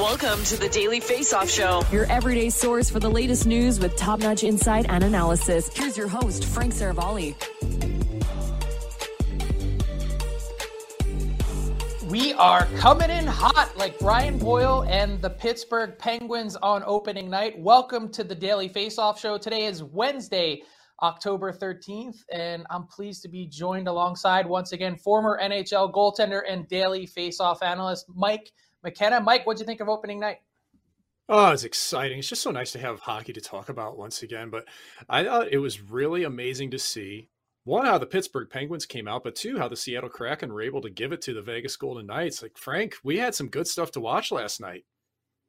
Welcome to the Daily Face Off Show. Your everyday source for the latest news with top notch insight and analysis. Here's your host, Frank Seravalli. We are coming in hot like Brian Boyle and the Pittsburgh Penguins on opening night. Welcome to the Daily Face Off Show. Today is Wednesday, October 13th, and I'm pleased to be joined alongside once again former NHL goaltender and Daily Face Off analyst Mike McKenna. Mike, what'd you think of opening night? Oh, it's exciting. It's just so nice to have hockey to talk about once again. But I thought it was really amazing to see one, how the Pittsburgh Penguins came out, but two, how the Seattle Kraken were able to give it to the Vegas Golden Knights. Like, Frank, we had some good stuff to watch last night.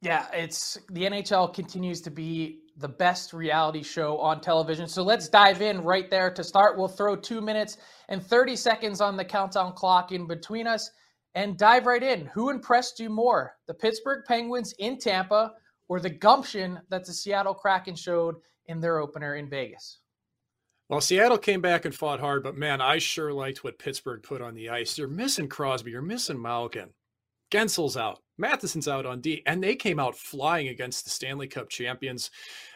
Yeah, it's the NHL continues to be the best reality show on television. So let's dive in right there to start. We'll throw two minutes and 30 seconds on the countdown clock in between us and dive right in. Who impressed you more, the Pittsburgh Penguins in Tampa or the gumption that the Seattle Kraken showed in their opener in Vegas? Well, Seattle came back and fought hard, but man, I sure liked what Pittsburgh put on the ice. You're missing Crosby, you're missing Malkin. Guentzel's out, Matheson's out on D, and they came out flying against the Stanley Cup champions.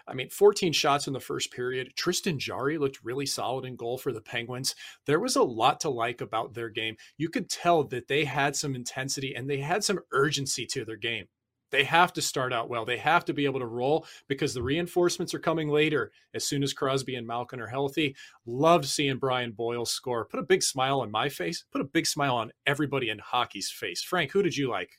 I mean, 14 shots in the first period. Tristan Jarry looked really solid in goal for the Penguins. There was a lot to like about their game. You could tell that they had some intensity and they had some urgency to their game. They have to start out well. They have to be able to roll because the reinforcements are coming later as soon as Crosby and Malkin are healthy. Love seeing Brian Boyle score. Put a big smile on my face. Put a big smile on everybody in hockey's face. Frank, who did you like?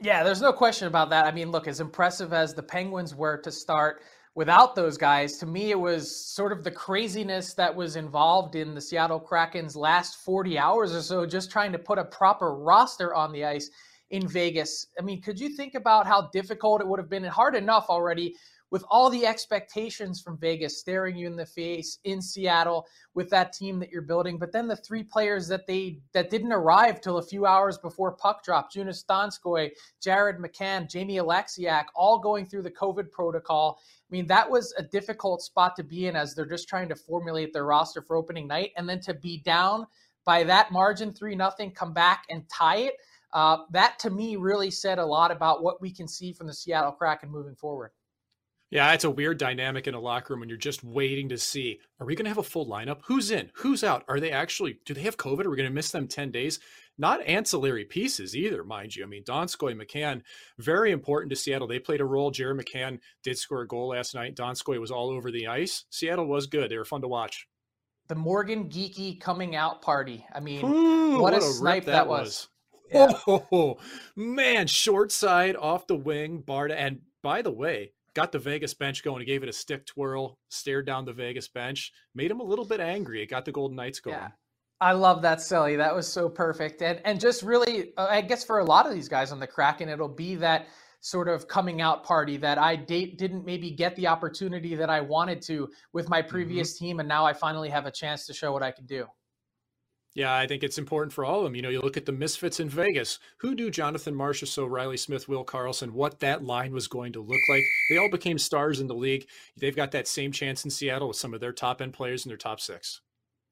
Yeah, there's no question about that. I mean, look, as impressive as the Penguins were to start, without those guys, to me, it was sort of the craziness that was involved in the Seattle Kraken's last 40 hours or so, just trying to put a proper roster on the ice in Vegas. I mean, could you think about how difficult it would have been? Hard enough already with all the expectations from Vegas staring you in the face in Seattle with that team that you're building, but then the three players that they that didn't arrive till a few hours before puck drop, Joonas Donskoi, Jared McCann, Jamie Oleksiak, all going through the COVID protocol. I mean, that was a difficult spot to be in as they're just trying to formulate their roster for opening night, and then to be down by that margin, three nothing, come back and tie it. Uh, that to me really said a lot about what we can see from the Seattle Kraken moving forward. Yeah, it's a weird dynamic in a locker room when you're just waiting to see are we going to have a full lineup? Who's in? Who's out? Are they actually, do they have COVID? Are we going to miss them 10 days? Not ancillary pieces either, mind you. I mean, Donskoi, McCann, very important to Seattle. They played a role. Jared McCann did score a goal last night. Donskoi was all over the ice. Seattle was good. They were fun to watch. the Morgan Geekie coming out party. I mean, Ooh, what, what a snipe that that was. was. Yeah. Oh man, short side off the wing, Barta. And by the way, got the Vegas bench going. He gave it a stick twirl, stared down the Vegas bench, made him a little bit angry. It got the Golden Knights going. Yeah. I love that silly. That was so perfect. And and just really uh, I guess for a lot of these guys on the Kraken it'll be that sort of coming out party that I date didn't maybe get the opportunity that I wanted to with my previous team and now I finally have a chance to show what I can do. Yeah, I think it's important for all of them. You know, you look at the misfits in Vegas. Who knew Jonathan Marchessault, Reilly Smith, Will Karlsson, what that line was going to look like? They all became stars in the league. They've got that same chance in Seattle with some of their top end players in their top six.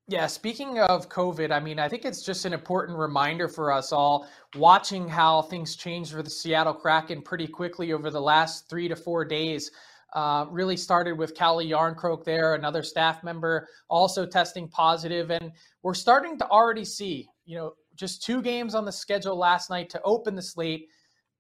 Yeah, speaking of COVID, I mean, I think it's just an important reminder for us all watching how things changed for the Seattle Kraken pretty quickly over the last three to four days. Uh, really started with Calle Järnkrok there, another staff member also testing positive, and we're starting to already see, you know, just two games on the schedule last night to open the slate,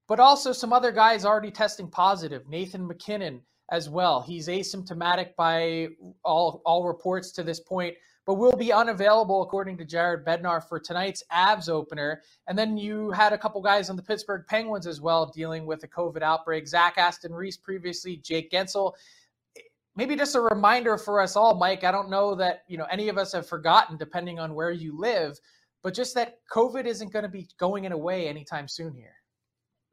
but also some other guys already testing positive. Nathan MacKinnon as well. He's asymptomatic by all all reports to this point but will be unavailable according to Jared Bednar for tonight's Avs opener. And then you had a couple guys on the Pittsburgh Penguins as well dealing with a COVID outbreak. Zach Aston Reese previously, Jake Guentzel. Maybe just a reminder for us all, Mike. I don't know that you know any of us have forgotten, depending on where you live, but just that COVID isn't going to be going away anytime soon here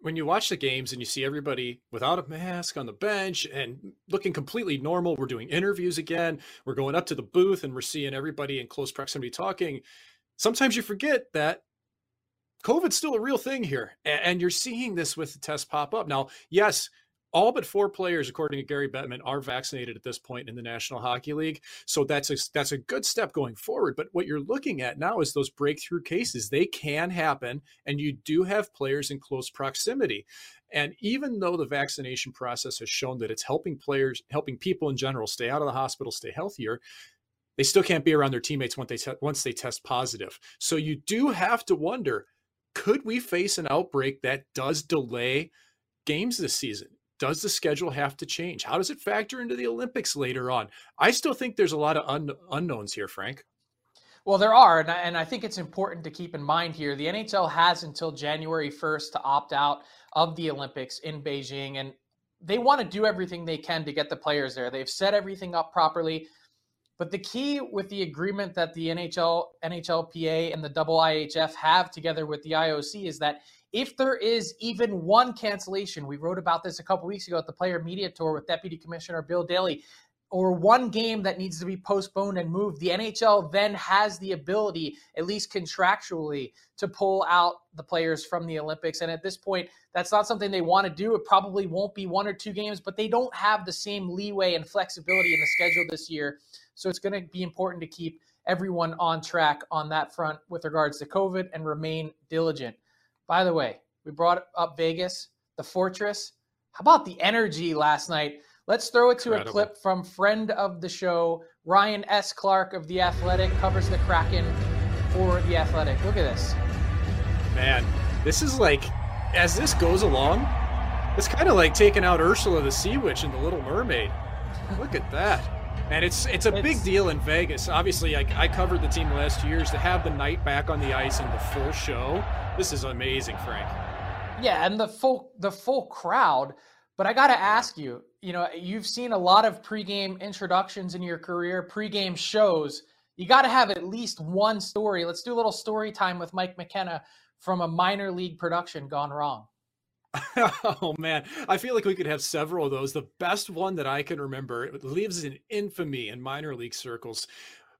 when you watch the games and you see everybody without a mask on the bench and looking completely normal, we're doing interviews again, we're going up to the booth and we're seeing everybody in close proximity talking. Sometimes you forget that COVID's still a real thing here. And you're seeing this with the test pop up. Now, yes, all but four players, according to Gary Bettman, are vaccinated at this point in the National Hockey League. So that's a, that's a good step going forward. But what you're looking at now is those breakthrough cases. They can happen, and you do have players in close proximity. And even though the vaccination process has shown that it's helping players, helping people in general stay out of the hospital, stay healthier, they still can't be around their teammates once they te- once they test positive. So you do have to wonder: could we face an outbreak that does delay games this season? Does the schedule have to change? How does it factor into the Olympics later on? I still think there's a lot of un- unknowns here, Frank. Well, there are, and I, and I think it's important to keep in mind here. The NHL has until January 1st to opt out of the Olympics in Beijing, and they want to do everything they can to get the players there. They've set everything up properly. But the key with the agreement that the NHL, NHLPA, and the IIHF have together with the IOC is that if there is even one cancellation, we wrote about this a couple weeks ago at the Player Media Tour with Deputy Commissioner Bill Daly, or one game that needs to be postponed and moved, the NHL then has the ability, at least contractually, to pull out the players from the Olympics. And at this point, that's not something they want to do. It probably won't be one or two games, but they don't have the same leeway and flexibility in the schedule this year. So it's going to be important to keep everyone on track on that front with regards to COVID and remain diligent. By the way, we brought up Vegas, the Fortress. How about the energy last night? Let's throw it to Incredible. a clip from friend of the show, Ryan S. Clark of The Athletic, covers the Kraken for The Athletic. Look at this. Man, this is like, as this goes along, it's kind of like taking out Ursula the Sea Witch in The Little Mermaid. Look at that. And it's it's a it's, big deal in Vegas. Obviously, I, I covered the team last years to have the night back on the ice and the full show. This is amazing, Frank. Yeah, and the full the full crowd. But I got to ask you, you know, you've seen a lot of pregame introductions in your career, pregame shows. You got to have at least one story. Let's do a little story time with Mike McKenna from a minor league production gone wrong. oh man, I feel like we could have several of those. The best one that I can remember it lives in infamy in minor league circles.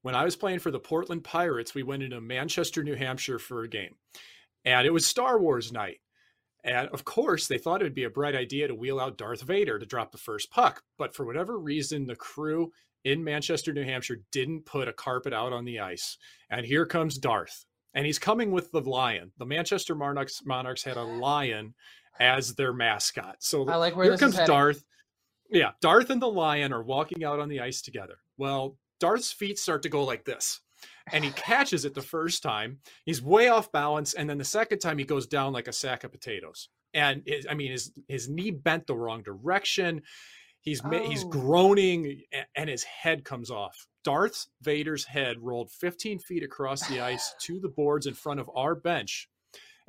When I was playing for the Portland Pirates, we went into Manchester, New Hampshire for a game, and it was Star Wars night. And of course, they thought it would be a bright idea to wheel out Darth Vader to drop the first puck. But for whatever reason, the crew in Manchester, New Hampshire didn't put a carpet out on the ice. And here comes Darth. And he's coming with the lion. The Manchester Monarchs, Monarchs had a lion as their mascot. So I like where here comes Darth. Yeah, Darth and the lion are walking out on the ice together. Well, Darth's feet start to go like this. And he catches it the first time. He's way off balance. And then the second time, he goes down like a sack of potatoes. And I mean, his, his knee bent the wrong direction. He's oh. he's groaning and his head comes off. Darth Vader's head rolled 15 feet across the ice to the boards in front of our bench.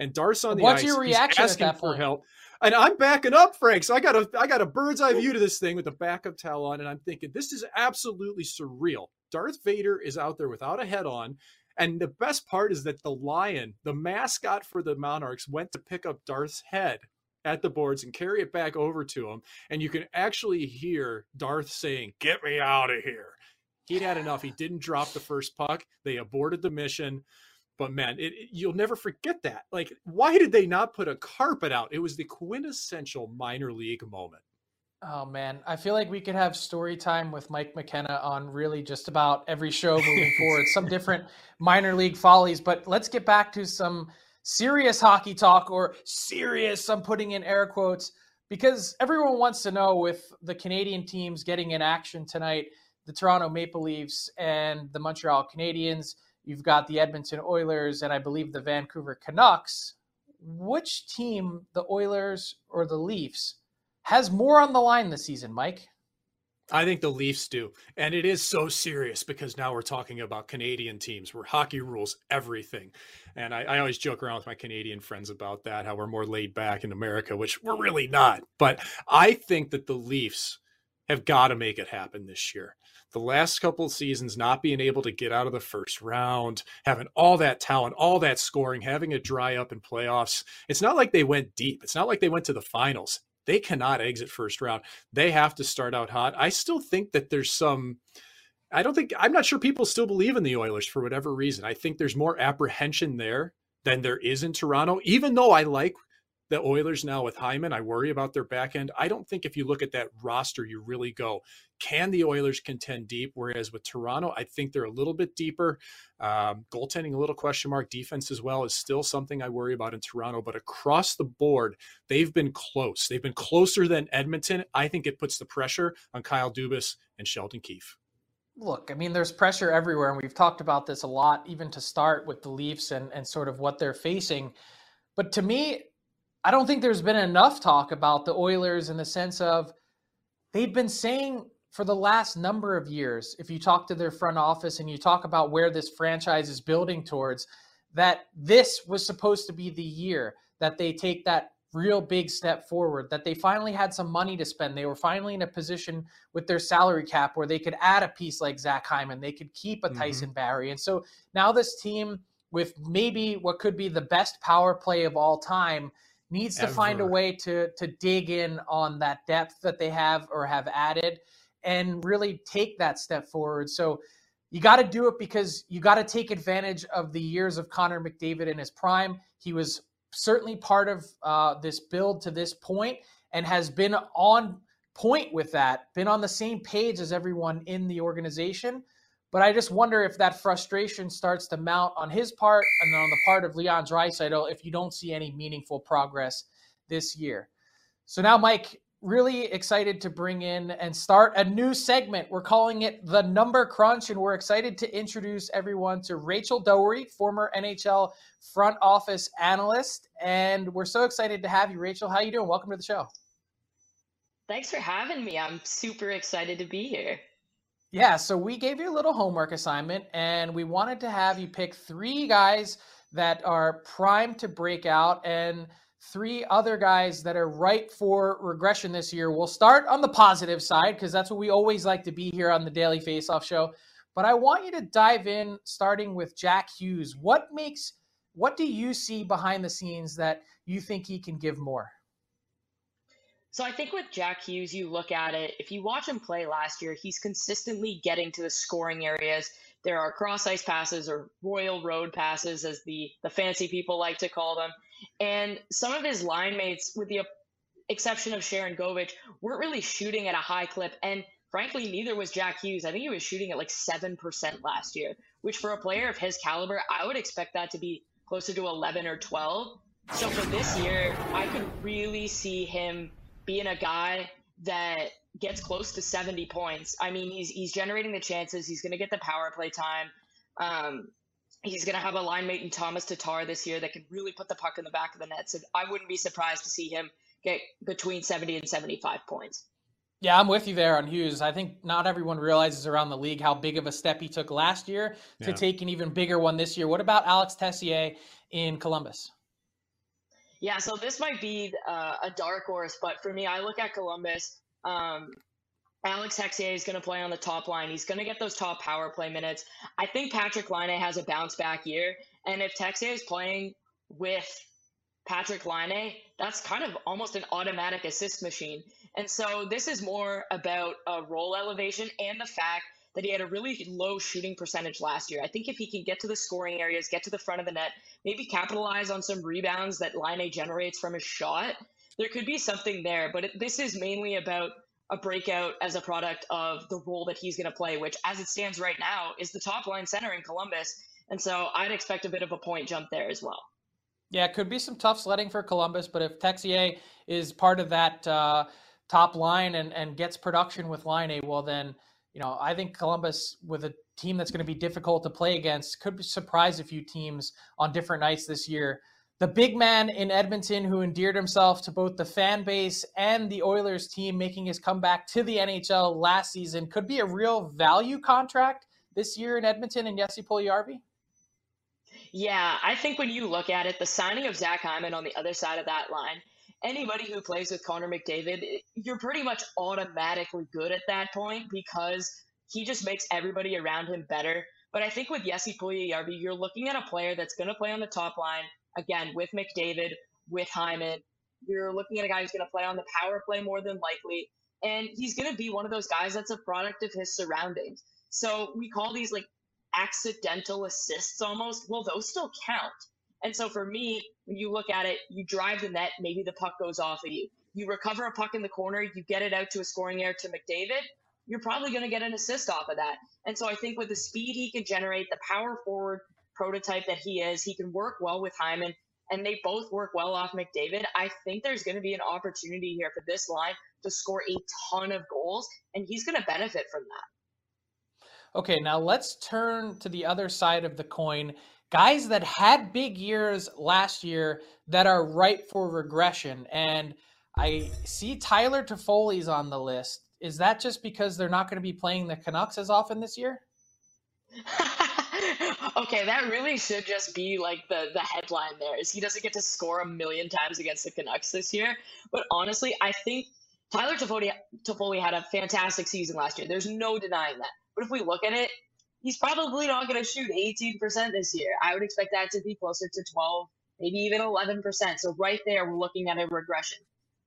And Darth's on the What's ice. your reaction he's asking for help. And I'm backing up, Frank. So I got a I got a bird's eye view to this thing with the backup towel on, and I'm thinking this is absolutely surreal. Darth Vader is out there without a head on. And the best part is that the lion, the mascot for the Monarchs, went to pick up Darth's head at the boards and carry it back over to him. And you can actually hear Darth saying, Get me out of here. He'd had enough. He didn't drop the first puck. They aborted the mission. But man, it, it, you'll never forget that. Like, why did they not put a carpet out? It was the quintessential minor league moment. Oh man, I feel like we could have story time with Mike McKenna on really just about every show moving forward. Some different minor league follies, but let's get back to some serious hockey talk or serious, I'm putting in air quotes, because everyone wants to know with the Canadian teams getting in action tonight, the Toronto Maple Leafs and the Montreal Canadiens, you've got the Edmonton Oilers and I believe the Vancouver Canucks. Which team, the Oilers or the Leafs, has more on the line this season, Mike? I think the Leafs do. And it is so serious because now we're talking about Canadian teams where hockey rules everything. And I, I, always joke around with my Canadian friends about that, how we're more laid back in America, which we're really not. But I think that the Leafs have got to make it happen this year. The last couple of seasons, not being able to get out of the first round, having all that talent, all that scoring, having it dry up in playoffs. It's not like they went deep. It's not like they went to the finals they cannot exit first round. They have to start out hot. I still think that there's some. I don't think I'm not sure people still believe in the Oilers for whatever reason. I think there's more apprehension there than there is in Toronto. Even though I like the Oilers now with Hyman. I worry about their back end. I don't think if you look at that roster, you really go, can the Oilers contend deep? Whereas with Toronto, I think they're a little bit deeper. Um, goaltending, a little question mark. Defense as well is still something I worry about in Toronto. But across the board, they've been close. They've been closer than Edmonton. I think it puts the pressure on Kyle Dubas and Sheldon Keefe. Look, I mean, there's pressure everywhere, and we've talked about this a lot, even to start with the Leafs and, and sort of what they're facing. But to me, I don't think there's been enough talk about the Oilers in the sense of they've been saying for the last number of years, if you talk to their front office and you talk about where this franchise is building towards, that this was supposed to be the year that they take that real big step forward, that they finally had some money to spend. They were finally in a position with their salary cap where they could add a piece like Zach Hyman, they could keep a mm-hmm. Tyson Barrie. And so now this team, with maybe what could be the best power play of all time, needs to find a way to to dig in on that depth that they have or have added and really take that step forward. So you got to do it because you got to take advantage of the years of Connor McDavid in his prime. He was certainly part of uh, this build to this point and has been on point with that, been on the same page as everyone in the organization. But I just wonder if that frustration starts to mount on his part and on the part of Leon Draisaitl oh, if you don't see any meaningful progress this year. So now, Mike, really excited to bring in and start a new segment. We're calling it the Number Crunch, and we're excited to introduce everyone to Rachel Doerrie, former NHL front office analyst. And we're so excited to have you, Rachel. How are you doing? Welcome to the show. Thanks for having me. I'm super excited to be here. Yeah, so we gave you a little homework assignment and we wanted to have you pick three guys that are primed to break out and three other guys that are ripe for regression this year. We'll start on the positive side because that's what we always like to be here on the Daily Faceoff Show. But I want you to dive in starting with Jack Hughes. What makes what do you see behind the scenes that you think he can give more? So I think with Jack Hughes, you look at it, if you watch him play last year, he's consistently getting to the scoring areas. There are cross ice passes or royal road passes, as the, the fancy people like to call them. And some of his line mates, with the exception of Sharangovich, weren't really shooting at a high clip. And frankly, neither was Jack Hughes. I think he was shooting at like 7% last year, which for a player of his caliber, I would expect that to be closer to 11 or 12. So for this year, I could really see him being a guy that gets close to 70 points. I mean, he's he's generating the chances. He's going to get the power play time. Um, he's going to have a line mate in Thomas Tatar this year that can really put the puck in the back of the net. So I wouldn't be surprised to see him get between 70 and 75 points. Yeah, I'm with you there on Hughes. I think not everyone realizes around the league how big of a step he took last year to yeah. take an even bigger one this year. What about Alex Texier in Columbus? Yeah, so this might be uh, a dark horse, but for me, I look at Columbus. Um, Alex Texier is going to play on the top line. He's going to get those top power play minutes. I think Patrick Laine has a bounce back year, and if Texier is playing with Patrick Laine, that's kind of almost an automatic assist machine. And so this is more about a role elevation and the fact that he had a really low shooting percentage last year. I think if he can get to the scoring areas, get to the front of the net, maybe capitalize on some rebounds that Laine generates from his shot, there could be something there. But it, this is mainly about a breakout as a product of the role that he's going to play, which, as it stands right now, is the top line center in Columbus. And so I'd expect a bit of a point jump there as well. Yeah, it could be some tough sledding for Columbus, but if Texier is part of that uh, top line and, and gets production with Laine, well, then, you know, I think Columbus, with a team that's going to be difficult to play against, could surprise a few teams on different nights this year. The big man in Edmonton who endeared himself to both the fan base and the Oilers team, making his comeback to the NHL last season, could be a real value contract this year in Edmonton and Jesse Puljujarvi? Yeah, I think when you look at it, the signing of Zach Hyman on the other side of that line, anybody who plays with Connor McDavid, you're pretty much automatically good at that point because he just makes everybody around him better. But I think with Jesse Puljujarvi, you're looking at a player that's going to play on the top line again with McDavid, with Hyman. You're looking at a guy who's going to play on the power play more than likely, and he's going to be one of those guys that's a product of his surroundings. So we call these like accidental assists almost, well, those still count. And so for me, when you look at it, you drive the net, maybe the puck goes off of you. You recover a puck in the corner, you get it out to a scoring area to McDavid, you're probably going to get an assist off of that. And so I think with the speed he can generate, the power forward prototype that he is, he can work well with Hyman, and they both work well off McDavid. I think there's going to be an opportunity here for this line to score a ton of goals, and he's going to benefit from that. Okay, now let's turn to the other side of the coin. Guys that had big years last year that are ripe for regression. And I see Tyler Toffoli's on the list. Is that just because they're not going to be playing the Canucks as often this year? okay, that really should just be like the the headline there is he doesn't get to score a million times against the Canucks this year. But honestly, I think Tyler Toffoli, Toffoli had a fantastic season last year. There's no denying that. But if we look at it, he's probably not going to shoot 18% this year. I would expect that to be closer to 12, maybe even 11%. So right there, we're looking at a regression.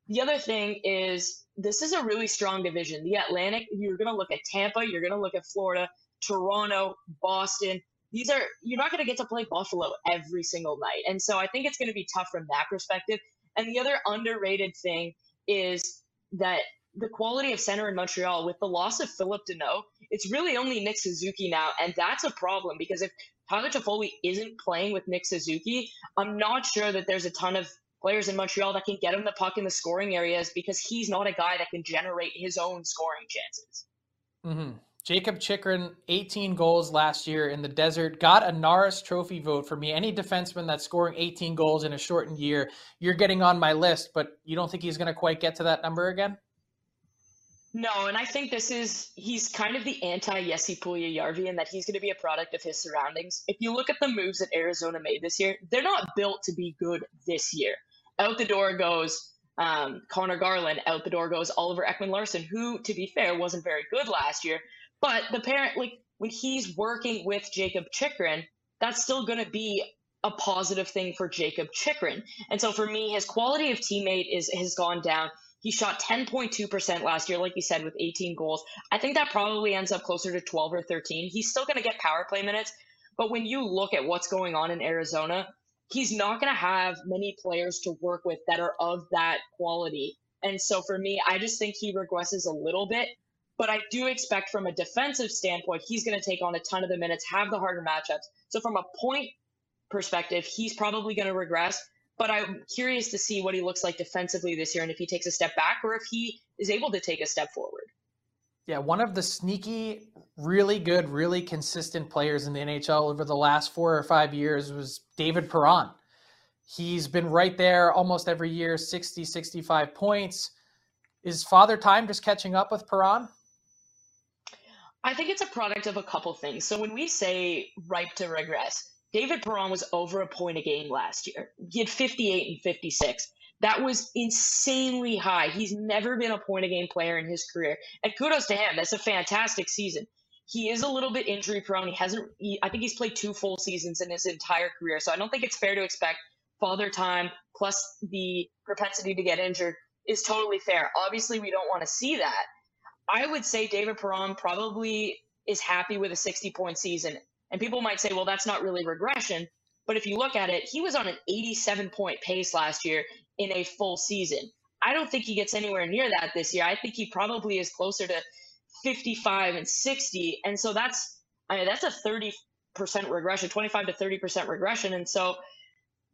The other thing is this is a really strong division. The Atlantic, you're going to look at Tampa, you're going to look at Florida, Toronto, Boston. These are you're not going to get to play Buffalo every single night. And so I think it's going to be tough from that perspective. And the other underrated thing is that the quality of center in Montreal with the loss of Phillip Danault, it's really only Nick Suzuki now, and that's a problem because if Tyler Toffoli isn't playing with Nick Suzuki, I'm not sure that there's a ton of players in Montreal that can get him the puck in the scoring areas because he's not a guy that can generate his own scoring chances. Mm-hmm. Jakob Chychrun, 18 goals last year in the desert, got a Norris Trophy vote for me. Any defenseman that's scoring 18 goals in a shortened year, you're getting on my list, but you don't think he's going to quite get to that number again? No, and I think this is he's kind of the anti Jesse Yarvi in that he's going to be a product of his surroundings. If you look at the moves that Arizona made this year, they're not built to be good this year. Out the door goes um, Conor Garland. Out the door goes Oliver Ekman Larsson, who, to be fair, wasn't very good last year. But the parent, like when he's working with Jakob Chychrun, that's still going to be a positive thing for Jakob Chychrun. And so for me, his quality of teammate is has gone down. He shot 10.2% last year, like you said, with 18 goals. I think that probably ends up closer to 12 or 13. He's still going to get power play minutes. But when you look at what's going on in Arizona, he's not going to have many players to work with that are of that quality. And so for me, I just think he regresses a little bit. But I do expect from a defensive standpoint, he's going to take on a ton of the minutes, have the harder matchups. So from a point perspective, he's probably going to regress but I'm curious to see what he looks like defensively this year and if he takes a step back or if he is able to take a step forward. Yeah, one of the sneaky, really good, really consistent players in the NHL over the last four or five years was David Perron. He's been right there almost every year 60, 65 points. Is Father Time just catching up with Perron? I think it's a product of a couple things. So when we say ripe to regress, David Perron was over a point a game last year. He had 58 and 56. That was insanely high. He's never been a point a game player in his career. And kudos to him. That's a fantastic season. He is a little bit injury prone. He hasn't, he, I think he's played two full seasons in his entire career. So I don't think it's fair to expect father time plus the propensity to get injured is totally fair. Obviously, we don't want to see that. I would say David Perron probably is happy with a 60 point season. And people might say, well, that's not really regression. But if you look at it, he was on an 87 point pace last year in a full season. I don't think he gets anywhere near that this year. I think he probably is closer to 55 and 60. And so that's, I mean, that's a 30% regression, 25 to 30% regression. And so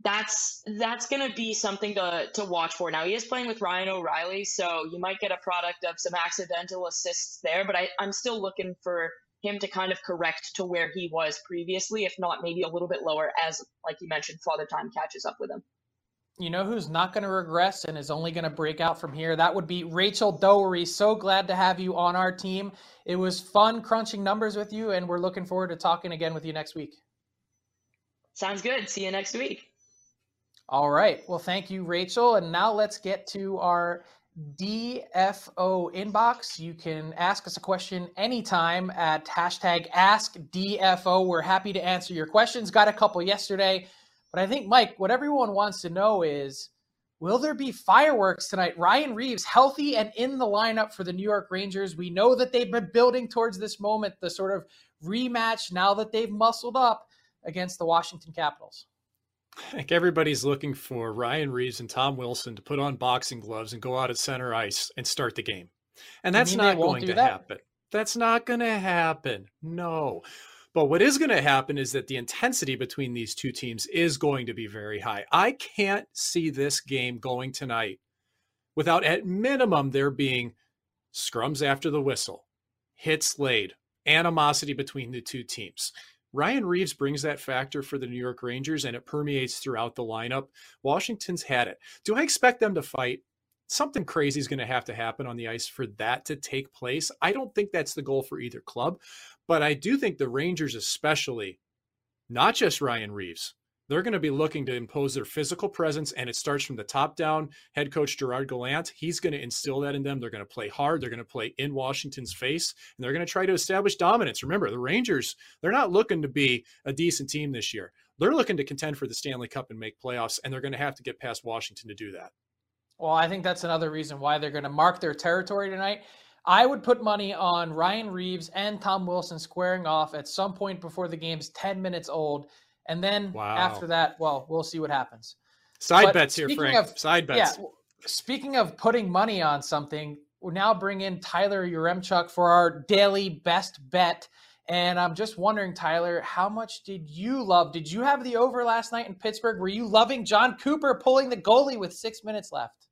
that's that's going to be something to to watch for. Now he is playing with Ryan O'Reilly, so you might get a product of some accidental assists there. But I, I'm still looking for him to kind of correct to where he was previously, if not maybe a little bit lower, as like you mentioned, Father Time catches up with him. You know who's not going to regress and is only going to break out from here? That would be Rachel Doerrie. So glad to have you on our team. It was fun crunching numbers with you, and we're looking forward to talking again with you next week. Sounds good. See you next week. All right. Well, thank you, Rachel. And now let's get to our DFO inbox. You can ask us a question anytime at hashtag AskDFO. We're happy to answer your questions. Got a couple yesterday. But I think, Mike, what everyone wants to know is will there be fireworks tonight? Ryan Reaves, healthy and in the lineup for the New York Rangers. We know that they've been building towards this moment, the sort of rematch now that they've muscled up against the Washington Capitals. I think everybody's looking for Ryan Reaves and Tom Wilson to put on boxing gloves and go out at center ice and start the game. And that's not going to that? happen. That's not going to happen. No. But what is going to happen is that the intensity between these two teams is going to be very high. I can't see this game going tonight without, at minimum, there being scrums after the whistle, hits laid, animosity between the two teams. Ryan Reaves brings that factor for the New York Rangers and it permeates throughout the lineup. Washington's had it. Do I expect them to fight? Something crazy is going to have to happen on the ice for that to take place. I don't think that's the goal for either club, but I do think the Rangers, especially, not just Ryan Reaves, they're going to be looking to impose their physical presence, and it starts from the top down. Head coach Gerard Gallant, he's going to instill that in them. They're going to play hard. They're going to play in Washington's face, and they're going to try to establish dominance. Remember, the Rangers, they're not looking to be a decent team this year. They're looking to contend for the Stanley Cup and make playoffs, and they're going to have to get past Washington to do that. Well, I think that's another reason why they're going to mark their territory tonight. I would put money on Ryan Reaves and Tom Wilson squaring off at some point before the game's 10 minutes old and then wow. after that, well, we'll see what happens. Side but bets here, Frank. Of, Side bets. Yeah, speaking of putting money on something, we now bring in Tyler Yaremchuk for our daily best bet. And I'm just wondering, Tyler, how much did you love? Did you have the over last night in Pittsburgh? Were you loving Jon Cooper pulling the goalie with six minutes left?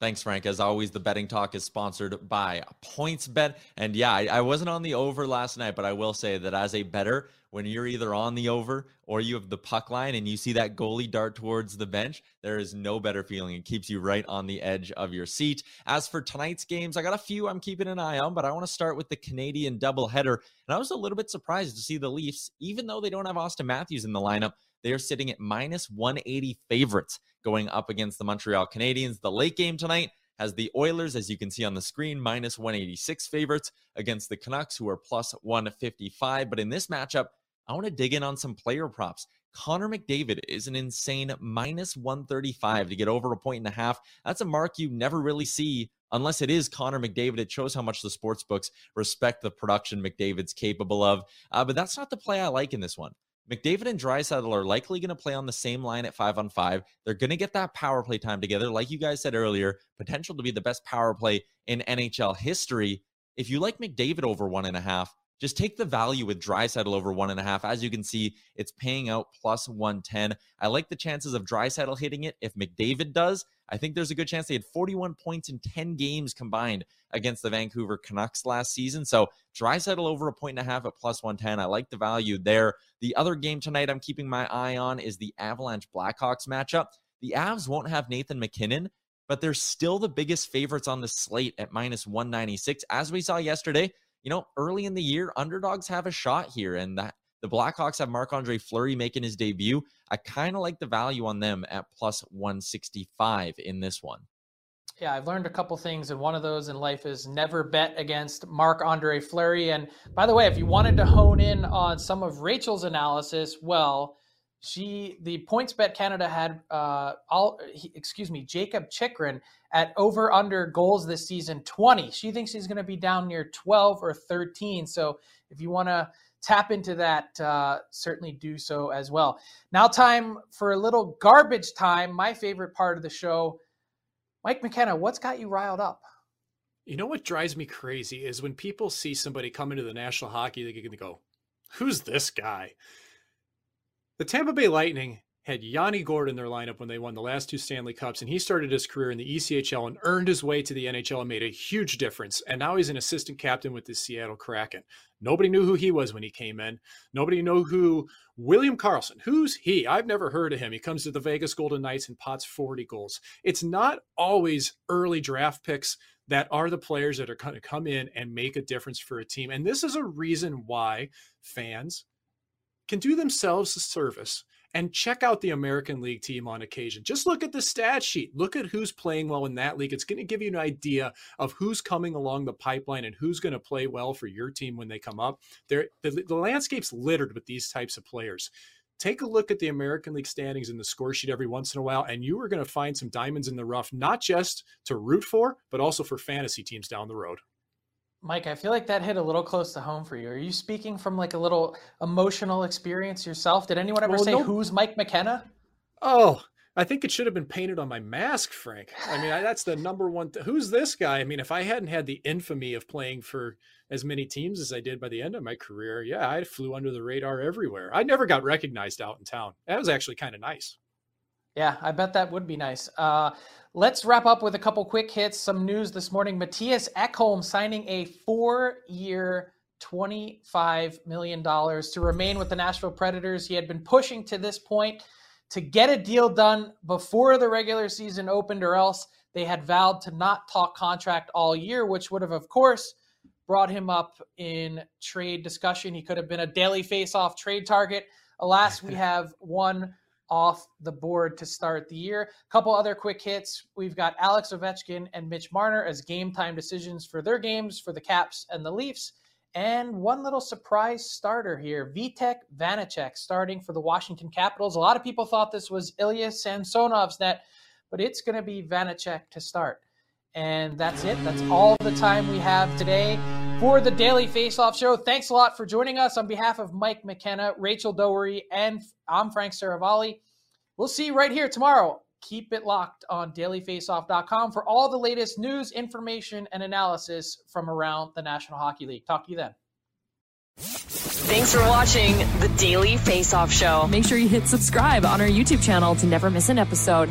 Thanks, Frank. As always, the betting talk is sponsored by PointsBet. And yeah, I, I, wasn't on the over last night, but I will say that as a better, when you're either on the over or you have the puck line and you see that goalie dart towards the bench, there is no better feeling. It keeps you right on the edge of your seat. As for tonight's games, I got a few I'm keeping an eye on, but I want to start with the Canadian doubleheader. And I was a little bit surprised to see the Leafs, even though they don't have Auston Matthews in the lineup, they are sitting at minus 180 favorites going up against the Montreal Canadiens. The late game tonight has the Oilers, as you can see on the screen, minus 186 favorites against the Canucks, who are plus 155. But in this matchup, I want to dig in on some player props. Connor McDavid is an insane minus 135 to get over a point and a half. That's a mark you never really see unless it is Connor McDavid. It shows how much the sports books respect the production McDavid's capable of. Uh, but that's not the play I like in this one. McDavid and Draisaitl are likely going to play on the same line at five on five. They're going to get that power play time together. Like you guys said earlier, potential to be the best power play in NHL history. If you like McDavid over one and a half, just take the value with Draisaitl over one and a half. As you can see, it's paying out plus 110. I like the chances of Draisaitl hitting it. If McDavid does, I think there's a good chance they had 41 points in 10 games combined against the Vancouver Canucks last season. So Draisaitl over a point and a half at plus 110. I like the value there. The other game tonight I'm keeping my eye on is the Avalanche Blackhawks matchup. The Avs won't have Nathan MacKinnon, but they're still the biggest favorites on the slate at minus 196. As we saw yesterday, you know, early in the year, underdogs have a shot here, and that the Blackhawks have Marc Andre Fleury making his debut. I kind of like the value on them at plus 165 in this one. Yeah, I've learned a couple things, and one of those in life is never bet against Marc Andre Fleury. And by the way, if you wanted to hone in on some of Rachel's analysis, well, she the PointsBet Canada had uh all he, excuse me Jakob Chychrun at over under goals this season 20 she thinks he's going to be down near 12 or 13 so if you want to tap into that uh, certainly do so as well. Now time for a little garbage time my favorite part of the show. Mike mckenna what's got you riled up? You know what drives me crazy is when people see somebody come into the national hockey league and go who's this guy? The Tampa Bay Lightning had Yanni Gourde in their lineup when they won the last two Stanley Cups, and he started his career in the ECHL and earned his way to the NHL and made a huge difference. And now he's an assistant captain with the Seattle Kraken. Nobody knew who he was when he came in. Nobody knew who William Karlsson. Who's he? I've never heard of him. He comes to the Vegas Golden Knights and pots 40 goals. It's not always early draft picks that are the players that are going to come in and make a difference for a team. And this is a reason why fans can do themselves a service and check out the American League team on occasion. Just look at the stat sheet. Look at who's playing well in that league. It's going to give you an idea of who's coming along the pipeline and who's going to play well for your team when they come up. There, the, the landscape's littered with these types of players. Take a look at the American League standings in the score sheet every once in a while, and you are going to find some diamonds in the rough, not just to root for, but also for fantasy teams down the road. Mike, I feel like that hit a little close to home for you. Are you speaking from like a little emotional experience yourself? Did anyone ever well, say no. who's Mike McKenna? Oh, I think it should have been painted on my mask, Frank. I mean, I, that's the number one. Th- who's this guy? I mean, if I hadn't had the infamy of playing for as many teams as I did by the end of my career, yeah, I flew under the radar everywhere. I never got recognized out in town. That was actually kind of nice. Yeah, I bet that would be nice. Uh, let's wrap up with a couple quick hits. Some news this morning. Mattias Ekholm signing a four-year, $25 million to remain with the Nashville Predators. He had been pushing to this point to get a deal done before the regular season opened, or else they had vowed to not talk contract all year, which would have, of course, brought him up in trade discussion. He could have been a daily face-off trade target. Alas, we have one off the board to start the year. A couple other quick hits. We've got Alex Ovechkin and Mitch Marner as game time decisions for their games for the Caps and the Leafs. And one little surprise starter here Vitek Vanacek starting for the Washington Capitals. A lot of people thought this was Ilya Samsonov's net, but it's going to be Vanacek to start. And that's it. That's all the time we have today for the Daily Faceoff Show. Thanks a lot for joining us on behalf of Mike McKenna, Rachel Doerrie, and I'm Frank Seravalli. We'll see you right here tomorrow. Keep it locked on dailyfaceoff.com for all the latest news, information, and analysis from around the National Hockey League. Talk to you then. Thanks for watching the Daily Faceoff Show. Make sure you hit subscribe on our YouTube channel to never miss an episode.